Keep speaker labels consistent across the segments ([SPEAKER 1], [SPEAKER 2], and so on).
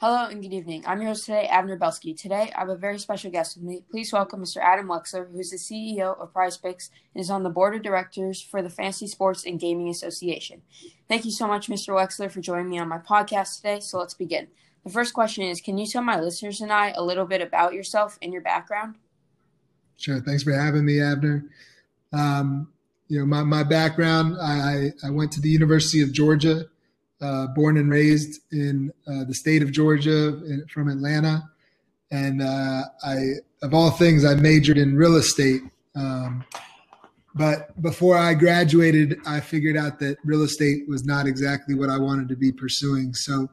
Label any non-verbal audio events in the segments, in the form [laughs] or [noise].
[SPEAKER 1] Hello and good evening. I'm your host today, Abner Belsky. Today, I have a very special guest with me. Please welcome Mr. Adam Wexler, who's the CEO of Prize Picks and is on the board of directors for the Fantasy Sports and Gaming Association. Thank you so much, Mr. Wexler, for joining me on my podcast today. So let's begin. The first question is Can you tell my listeners and I a little bit about yourself and your background?
[SPEAKER 2] Sure. Thanks for having me, Abner. Um, you know, my, my background, I, I went to the University of Georgia uh, born and raised in uh, the state of Georgia in, from Atlanta. And uh, I, of all things, I majored in real estate. Um, but before I graduated, I figured out that real estate was not exactly what I wanted to be pursuing. So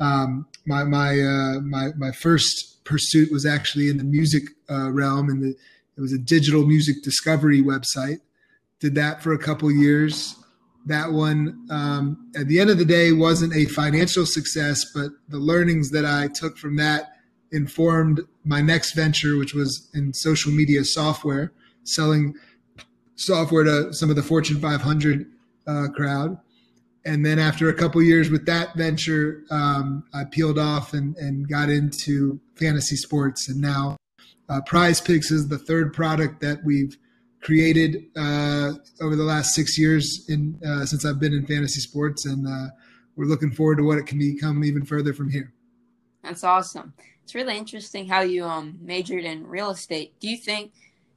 [SPEAKER 2] um, my my uh, my my first pursuit was actually in the music uh, realm, and it was a digital music discovery website. Did that for a couple years that one um, at the end of the day wasn't a financial success but the learnings that i took from that informed my next venture which was in social media software selling software to some of the fortune 500 uh, crowd. And then after a couple years with that venture um, i peeled off and, and got into fantasy sports. And now uh, prize picks is the third product that we've created uh, over the last six years in uh, since I've been in fantasy sports, and uh, we're looking forward to what it can become even further from here.
[SPEAKER 1] That's awesome. It's really interesting how you um, majored in real estate. Do you think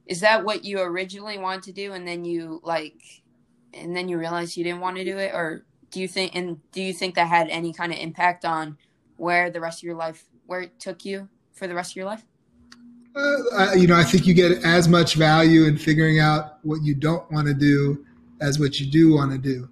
[SPEAKER 1] is that what you originally wanted to do, and then you like, and then you realized you didn't want to do it, or do you think and do you think that had any kind of impact on where the rest of your life where it took you for the rest of your life?
[SPEAKER 2] Uh, you know, I think you get as much value in figuring out what you don't want to do as what you do want to do.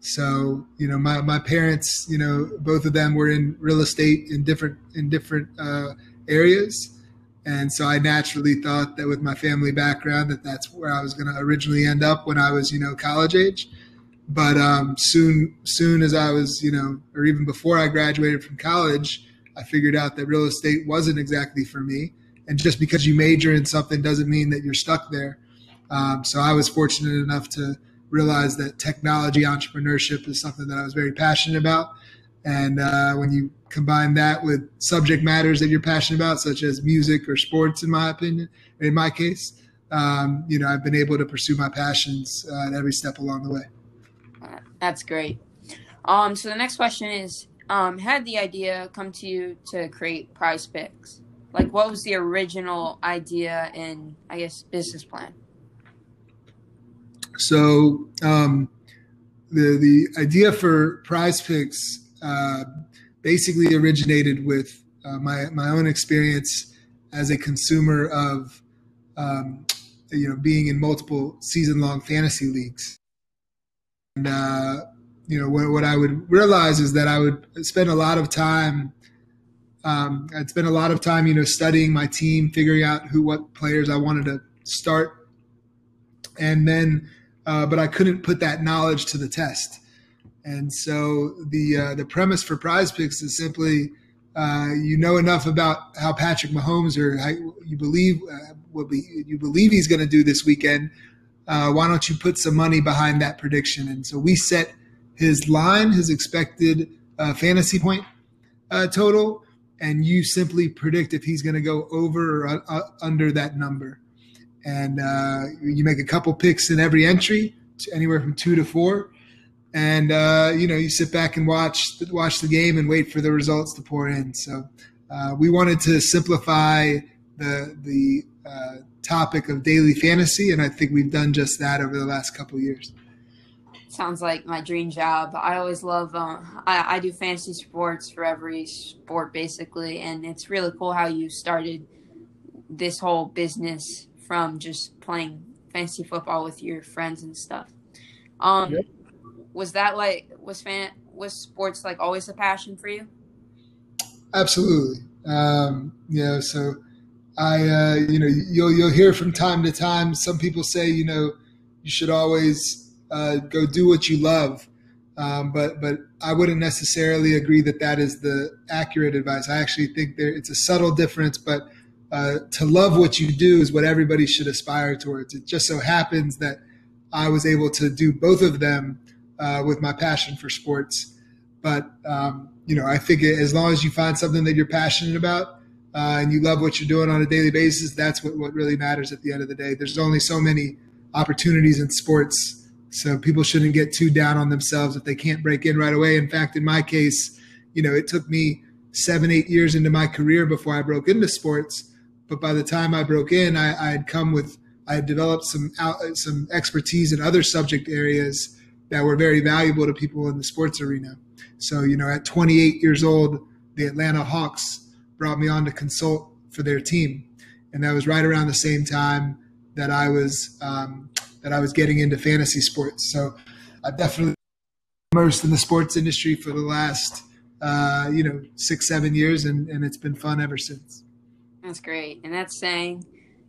[SPEAKER 2] So, you know, my, my parents, you know, both of them were in real estate in different in different uh, areas, and so I naturally thought that with my family background that that's where I was going to originally end up when I was, you know, college age. But um, soon, soon as I was, you know, or even before I graduated from college, I figured out that real estate wasn't exactly for me and just because you major in something doesn't mean that you're stuck there. Um, so I was fortunate enough to realize that technology entrepreneurship is something that I was very passionate about. And uh, when you combine that with subject matters that you're passionate about, such as music or sports, in my opinion, in my case, um, you know, I've been able to pursue my passions uh, at every step along the way.
[SPEAKER 1] That's great. Um, so the next question is, um, had the idea come to you to create Prize Picks? Like what was the original idea and I guess business plan?
[SPEAKER 2] So um, the the idea for Prize Picks uh, basically originated with uh, my my own experience as a consumer of um, you know being in multiple season long fantasy leagues, and uh, you know what, what I would realize is that I would spend a lot of time um, I'd spent a lot of time, you know, studying my team, figuring out who, what players I wanted to start, and then, uh, but I couldn't put that knowledge to the test. And so the uh, the premise for Prize Picks is simply, uh, you know enough about how Patrick Mahomes or how you believe uh, will be you believe he's going to do this weekend. Uh, why don't you put some money behind that prediction? And so we set his line, his expected uh, fantasy point total and you simply predict if he's going to go over or uh, under that number. And uh, you make a couple picks in every entry, anywhere from two to four, and uh, you know you sit back and watch watch the game and wait for the results to pour in. So uh, we wanted to simplify the the uh, topic of daily fantasy, and I think we've done just that over the last couple years
[SPEAKER 1] sounds like my dream job. I always love. Uh, I, I do fantasy sports for every sport basically, and it's really cool how you started this whole business from just playing fantasy football with your friends and stuff. Um, yep. was that like was fan was sports like always a passion for you?
[SPEAKER 2] Absolutely. Um, you know, so I, uh, you know, you'll you'll hear from time to time. Some people say, you know, you should always uh, go do what you love. Um, but but I wouldn't necessarily agree that that is the accurate advice. I actually think there it's a subtle difference, but uh, to love what you do is what everybody should aspire towards. It just so happens that I was able to do both of them uh, with my passion for sports. But um, you know, I think as long as you find something that you're passionate about uh, and you love what you're doing on a daily basis, that's what, what really matters at the end of the day. There's only so many opportunities in sports. So people shouldn't get too down on themselves if they can't break in right away. In fact, in my case, you know, it took me seven, eight years into my career before I broke into sports. But by the time I broke in, I, I had come with, I had developed some out, some expertise in other subject areas that were very valuable to people in the sports arena. So, you know, at 28 years old, the Atlanta Hawks brought me on to consult for their team, and that was right around the same time that I was um, that I was getting into fantasy sports. So, I've definitely immersed in the sports industry for the last uh, you know six seven years, and and it's been fun ever since.
[SPEAKER 1] That's great, and that's saying,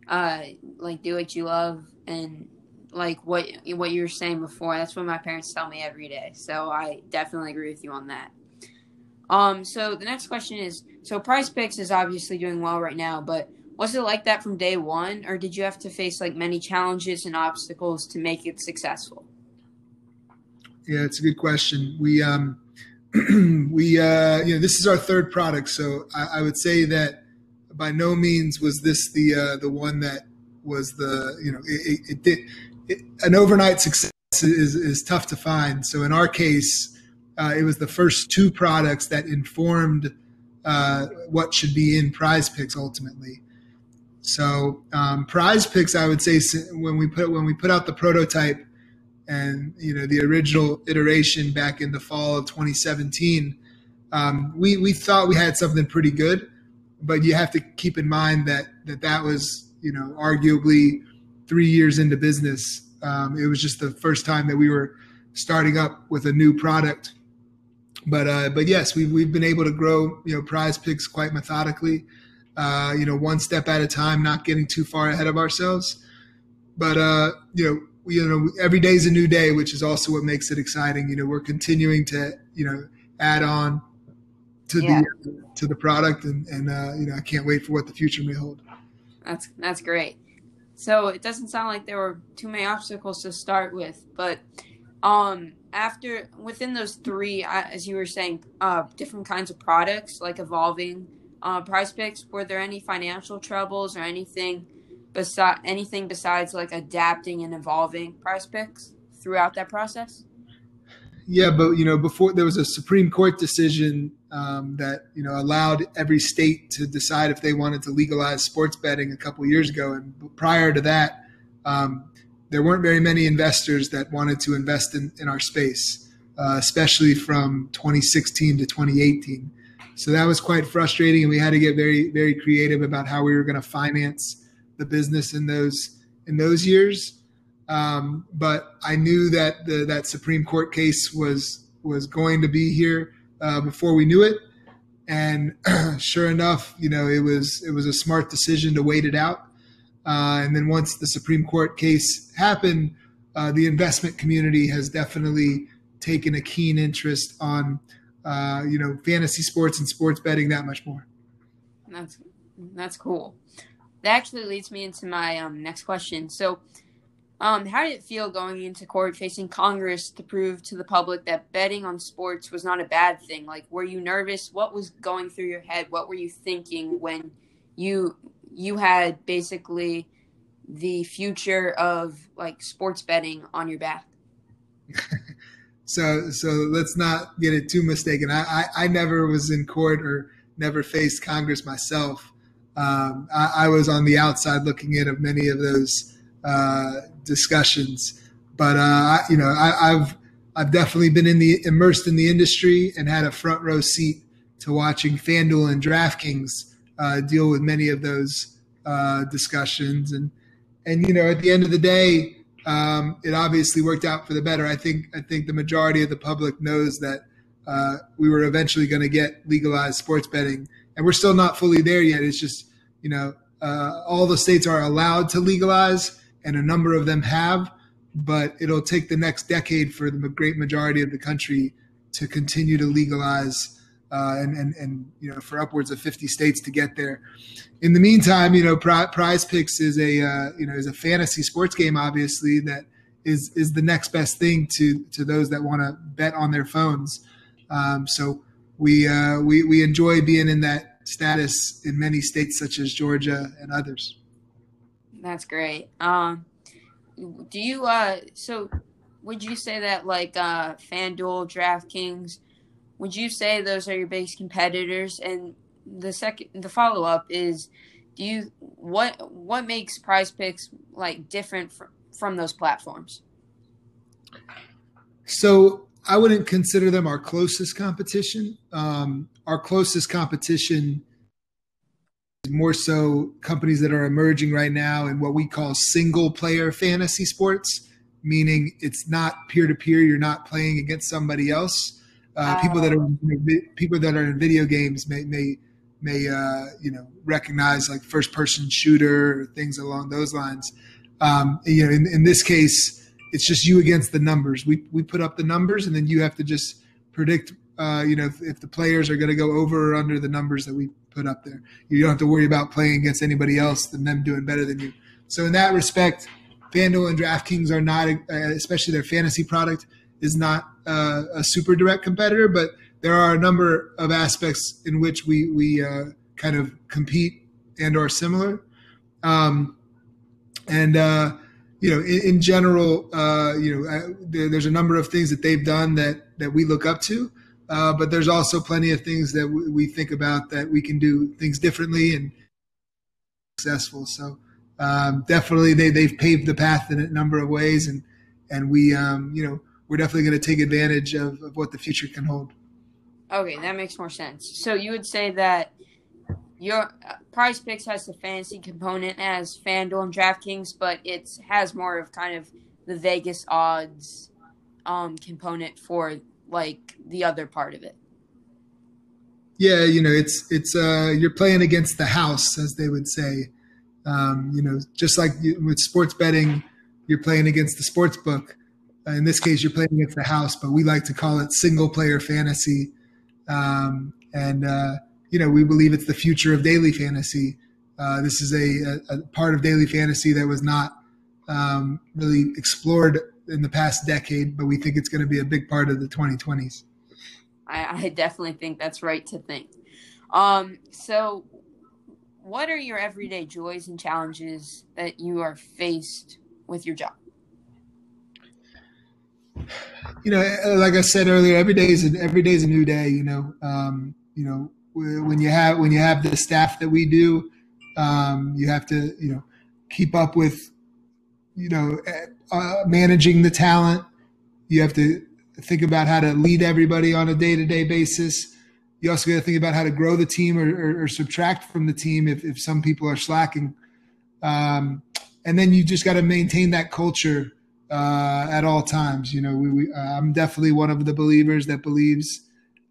[SPEAKER 1] uh, like, do what you love and like what what you were saying before. That's what my parents tell me every day. So I definitely agree with you on that. Um, so the next question is: so Prize Picks is obviously doing well right now, but was it like that from day one, or did you have to face like many challenges and obstacles to make it successful?
[SPEAKER 2] Yeah, it's a good question. We um, [clears throat] we uh, you know this is our third product, so I, I, would say that by no means was this the uh, the one that was the you know it, it, it did it, an overnight success is, is tough to find. So in our case, uh, it was the first two products that informed uh, what should be in Prize Picks ultimately. So um, Prize Picks, I would say, when we put when we put out the prototype and you know the original iteration back in the fall of 2017, um, we we thought we had something pretty good, but you have to keep in mind that that that was you know arguably three years into business. Um, it was just the first time that we were starting up with a new product. But uh, but yes, we've we've been able to grow you know Prize Picks quite methodically, uh, you know one step at a time, not getting too far ahead of ourselves. But uh, you know we, you know every day is a new day, which is also what makes it exciting. You know we're continuing to you know add on to yeah. the to the product, and and uh, you know I can't wait for what the future may hold.
[SPEAKER 1] That's that's great. So it doesn't sound like there were too many obstacles to start with, but um, after within those three, as you were saying, uh, different kinds of products like evolving uh, Prize Picks. Were there any financial troubles or anything beside anything besides like adapting and evolving Prize Picks throughout that process?
[SPEAKER 2] Yeah, but you know, before there was a Supreme Court decision um, that you know allowed every state to decide if they wanted to legalize sports betting a couple years ago, and prior to that, um, there weren't very many investors that wanted to invest in, in our space, uh, especially from 2016 to 2018. So that was quite frustrating, and we had to get very very creative about how we were going to finance the business in those in those years. Um, but I knew that the, that Supreme Court case was was going to be here uh, before we knew it. And [clears throat] sure enough, you know, it was it was a smart decision to wait it out. Uh, and then once the Supreme Court case happened, uh, the investment community has definitely taken a keen interest on, uh, you know, fantasy sports and sports betting that much more.
[SPEAKER 1] That's that's cool. That actually leads me into my um, next question. So, um, how did it feel going into court facing Congress to prove to the public that betting on sports was not a bad thing? Like, were you nervous? What was going through your head? What were you thinking when you you had basically the future of like sports betting on your back? [laughs]
[SPEAKER 2] so so let's not get it too mistaken. I, I, I never was in court or never faced Congress myself. Um, I, I was on the outside looking in of many of those uh, discussions. But uh, you know, I, have I've definitely been in the immersed in the industry and had a front row seat to watching FanDuel and DraftKings uh, deal with many of those uh, discussions. And and you know, at the end of the day, um, it obviously worked out for the better. I think I think the majority of the public knows that uh, we were eventually going to get legalized sports betting, and we're still not fully there yet. It's just you know uh, all the states are allowed to legalize and a number of them have, but it'll take the next decade for the great majority of the country to continue to legalize uh, and, and, and, you know, for upwards of 50 states to get there. In the meantime, you know, Prize Picks is a, uh, you know, is a fantasy sports game, obviously, that is, is the next best thing to, to those that want to bet on their phones. Um, so we uh, we we enjoy being in that status in many states such as Georgia and others.
[SPEAKER 1] That's great. Um, do you uh so would you say that like uh FanDuel, DraftKings, would you say those are your biggest competitors? And the second the follow up is do you what what makes prize picks like different from from those platforms?
[SPEAKER 2] So I wouldn't consider them our closest competition. Um, our closest competition is more so companies that are emerging right now in what we call single player fantasy sports, meaning it's not peer to peer. You're not playing against somebody else. Uh, people that are people that are in video games may may may uh, you know recognize like first person shooter or things along those lines. Um, you know, in, in this case, it's just you against the numbers. We we put up the numbers, and then you have to just predict. Uh, you know, if, if the players are going to go over or under the numbers that we put up there, you don't have to worry about playing against anybody else than them doing better than you. So in that respect, FanDuel and DraftKings are not, uh, especially their fantasy product, is not uh, a super direct competitor, but there are a number of aspects in which we we uh, kind of compete and are similar. Um, and uh, you know, in, in general, uh, you know, uh, there, there's a number of things that they've done that that we look up to, uh, but there's also plenty of things that we, we think about that we can do things differently and successful. So um, definitely, they they've paved the path in a number of ways, and and we um, you know we're definitely going to take advantage of, of what the future can hold.
[SPEAKER 1] Okay, that makes more sense. So you would say that your uh, Prize Picks has the fantasy component as FanDuel and DraftKings, but it has more of kind of the Vegas odds um, component for like the other part of it.
[SPEAKER 2] Yeah, you know, it's it's uh, you're playing against the house, as they would say. Um, you know, just like with sports betting, you're playing against the sports book. In this case, you're playing against the house, but we like to call it single player fantasy. Um, and uh, you know, we believe it's the future of daily fantasy. Uh, this is a, a, a, part of daily fantasy that was not um, really explored in the past decade, but we think it's going to be a big part of the 2020s.
[SPEAKER 1] I, I definitely think that's right to think. Um, so, what are your everyday joys and challenges that you are faced with your job?
[SPEAKER 2] You know, like I said earlier, every day is an, every day is a new day. You know, um, you know, when you have when you have the staff that we do, um, you have to you know keep up with you know uh, managing the talent. You have to think about how to lead everybody on a day to day basis. You also got to think about how to grow the team or, or, or subtract from the team if, if some people are slacking. Um, and then you just got to maintain that culture uh, at all times. You know, we, we, uh, I'm definitely one of the believers that believes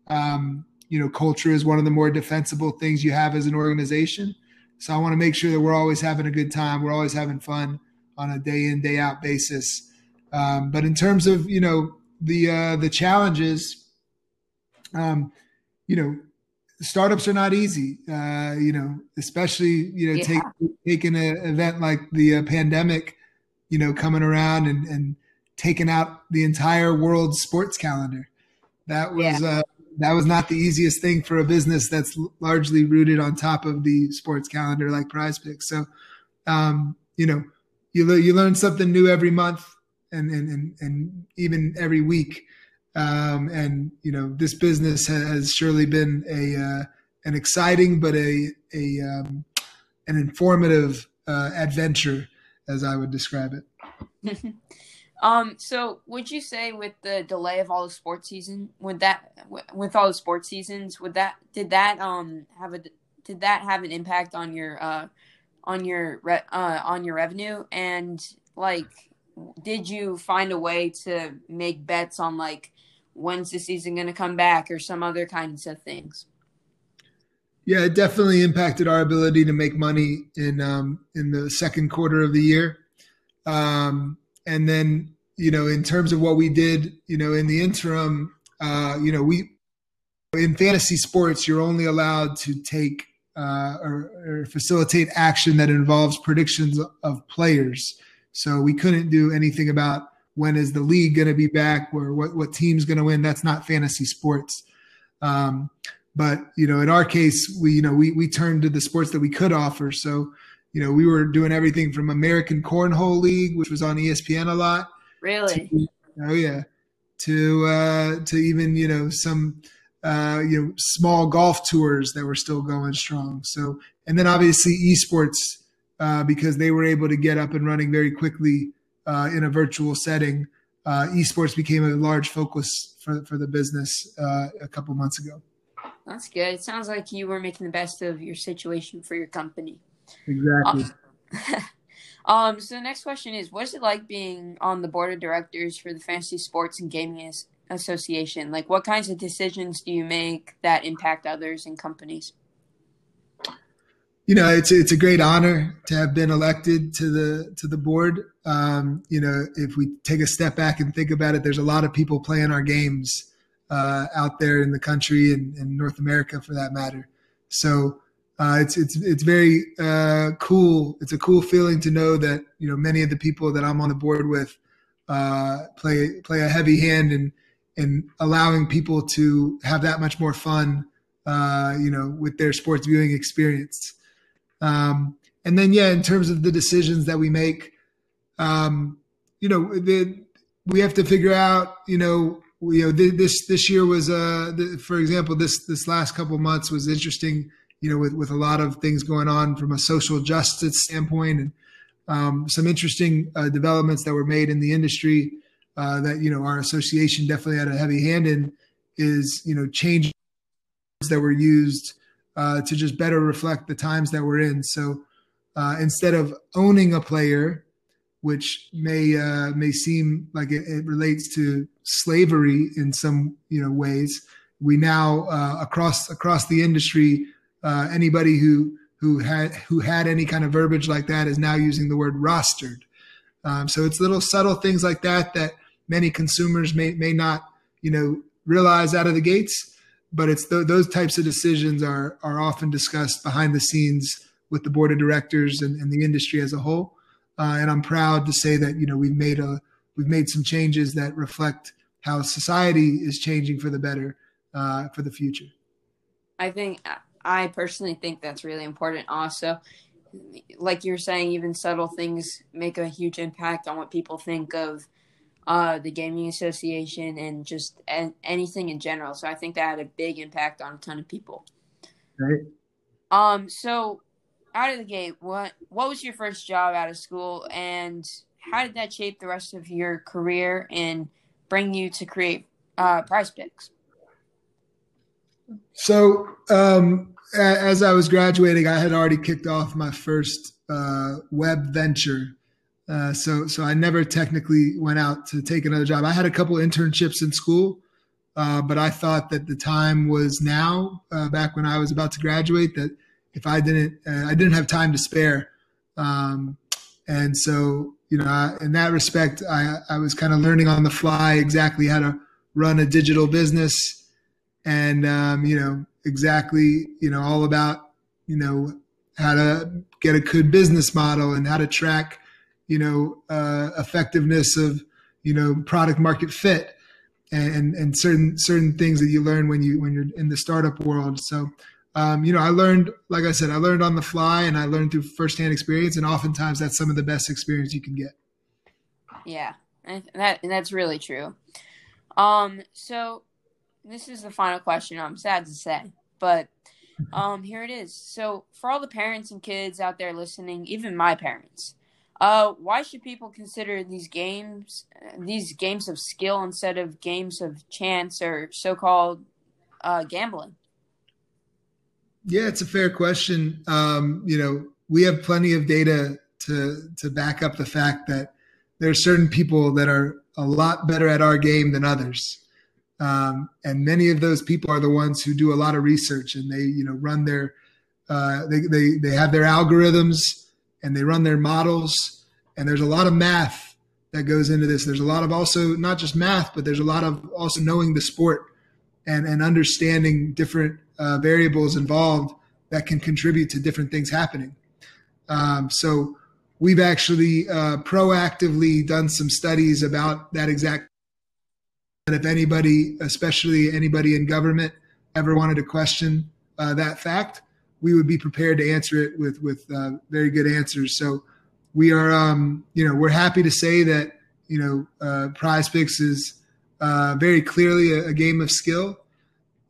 [SPEAKER 2] um, you know, culture is one of the more defensible things you have as an organization. So I want to make sure that we're always having a good time. We're always having fun on a day in day out basis. Um, but in terms of you know the uh, the challenges, um, you know, startups are not easy. Uh, you know, especially you know yeah. take, taking an event like the uh, pandemic, you know, coming around and, and taking out the entire world sports calendar. That was yeah. uh, that was not the easiest thing for a business that's largely rooted on top of the sports calendar like prize picks so um, you know you, le- you learn something new every month and, and, and, and even every week um, and you know this business has surely been a uh, an exciting but a a um, an informative uh, adventure as I would describe it. [laughs]
[SPEAKER 1] Um, so would you say with the delay of all the sports season, would that with all the sports seasons, would that did that um have a did that have an impact on your uh on your re, uh on your revenue and like did you find a way to make bets on like when's the season going to come back or some other kinds of things?
[SPEAKER 2] Yeah, it definitely impacted our ability to make money in um, in the second quarter of the year. Um, and then you know in terms of what we did you know in the interim uh, you know we in fantasy sports you're only allowed to take uh, or, or, facilitate action that involves predictions of players. So we couldn't do anything about when is the league going to be back or what, what team's going to win. That's not fantasy sports. Um, but you know, in our case, we you know we we turned to the sports that we could offer. So you know, we were doing everything from American Cornhole League, which was on ESPN a lot.
[SPEAKER 1] Really?
[SPEAKER 2] To, oh yeah. To uh, to even you know some uh, you know small golf tours that were still going strong. So and then obviously esports uh, because they were able to get up and running very quickly uh, in a virtual setting. Uh, esports became a large focus for for the business uh, a couple months ago.
[SPEAKER 1] That's good. It sounds like you were making the best of your situation for your company.
[SPEAKER 2] Exactly. [laughs]
[SPEAKER 1] um, so the next question is, what is it like being on the board of directors for the Fantasy Sports and Gaming Association? Like, what kinds of decisions do you make that impact others and companies?
[SPEAKER 2] You know, it's it's a great honor to have been elected to the to the board. Um, you know, if we take a step back and think about it, there's a lot of people playing our games uh, out there in the country and, and North America, for that matter. So uh, it's it's it's very uh, cool. It's a cool feeling to know that you know many of the people that I'm on the board with uh, play play a heavy hand in in allowing people to have that much more fun, uh, you know, with their sports viewing experience. Um, and then, yeah, in terms of the decisions that we make, um, you know, the, we have to figure out, you know, you know, this this year was, uh, for example, this this last couple months was interesting you know, with, with a lot of things going on from a social justice standpoint and um, some interesting uh, developments that were made in the industry uh, that, you know, our association definitely had a heavy hand in is, you know, changes that were used uh, to just better reflect the times that we're in. So uh, instead of owning a player, which may uh, may seem like it, it, relates to slavery in some you know ways, we now uh, across across the industry uh, anybody who who had who had any kind of verbiage like that is now using the word rostered. Um, so it's little subtle things like that that many consumers may may not you know realize out of the gates, but it's th- those types of decisions are are often discussed behind the scenes with the board of directors and, and the industry as a whole. Uh, and I'm proud to say that you know we've made a we've made some changes that reflect how society is changing for the better uh, for the future.
[SPEAKER 1] I think I personally think that's really important. Also, like you're saying, even subtle things make a huge impact on what people think of uh, the gaming association and just anything in general. So I think that had a big impact on a ton of people.
[SPEAKER 2] Right.
[SPEAKER 1] Um. So, out of the gate, what what was your first job out of school, and how did that shape the rest of your career and bring you to create uh, Prize Picks?
[SPEAKER 2] So, um, as I was graduating, I had already kicked off my first uh, web venture. Uh, so, so I never technically went out to take another job. I had a couple internships in school, uh, but I thought that the time was now. Uh, back when I was about to graduate, that if I didn't, uh, I didn't have time to spare, um, and so you know, I, in that respect, I, I was kind of learning on the fly exactly how to run a digital business, and um, you know, exactly, you know, all about, you know, how to get a good business model and how to track, you know, uh, effectiveness of, you know, product market fit and, and certain, certain things that you learn when you, when you're in the startup world. So, um, you know, I learned, like I said, I learned on the fly and I learned through firsthand experience. And oftentimes that's some of the best experience you can get.
[SPEAKER 1] Yeah. And that, and that's really true. Um, so this is the final question. I'm sad to say, but um, here it is. So, for all the parents and kids out there listening, even my parents, uh, why should people consider these games these games of skill instead of games of chance or so-called uh, gambling?
[SPEAKER 2] Yeah, it's a fair question. Um, you know, we have plenty of data to to back up the fact that there are certain people that are a lot better at our game than others. Um, and many of those people are the ones who do a lot of research and they, you know, run their, uh, they, they, they have their algorithms and they run their models. And there's a lot of math that goes into this. There's a lot of also not just math, but there's a lot of also knowing the sport and, and understanding different uh, variables involved that can contribute to different things happening. Um, so we've actually uh, proactively done some studies about that exact and if anybody, especially anybody in government, ever wanted to question uh, that fact, we would be prepared to answer it with with uh, very good answers. So we are, um, you know, we're happy to say that you know, uh, Prize Picks is uh, very clearly a, a, game of skill,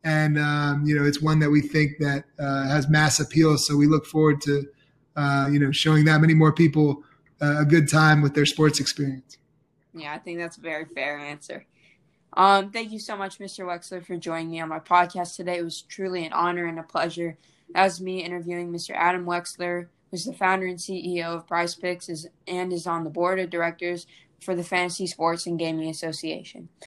[SPEAKER 2] and um, you know, it's one that we think that uh, has mass appeal. So we look forward to uh, you know showing that many more people a good time with their sports experience.
[SPEAKER 1] Yeah, I think that's a very fair answer. Um, thank you so much, Mr. Wexler, for joining me on my podcast today. It was truly an honor and a pleasure. That was me interviewing Mr. Adam Wexler, who's the founder and CEO of Prize Picks is, and is on the board of directors for the Fantasy Sports and Gaming Association.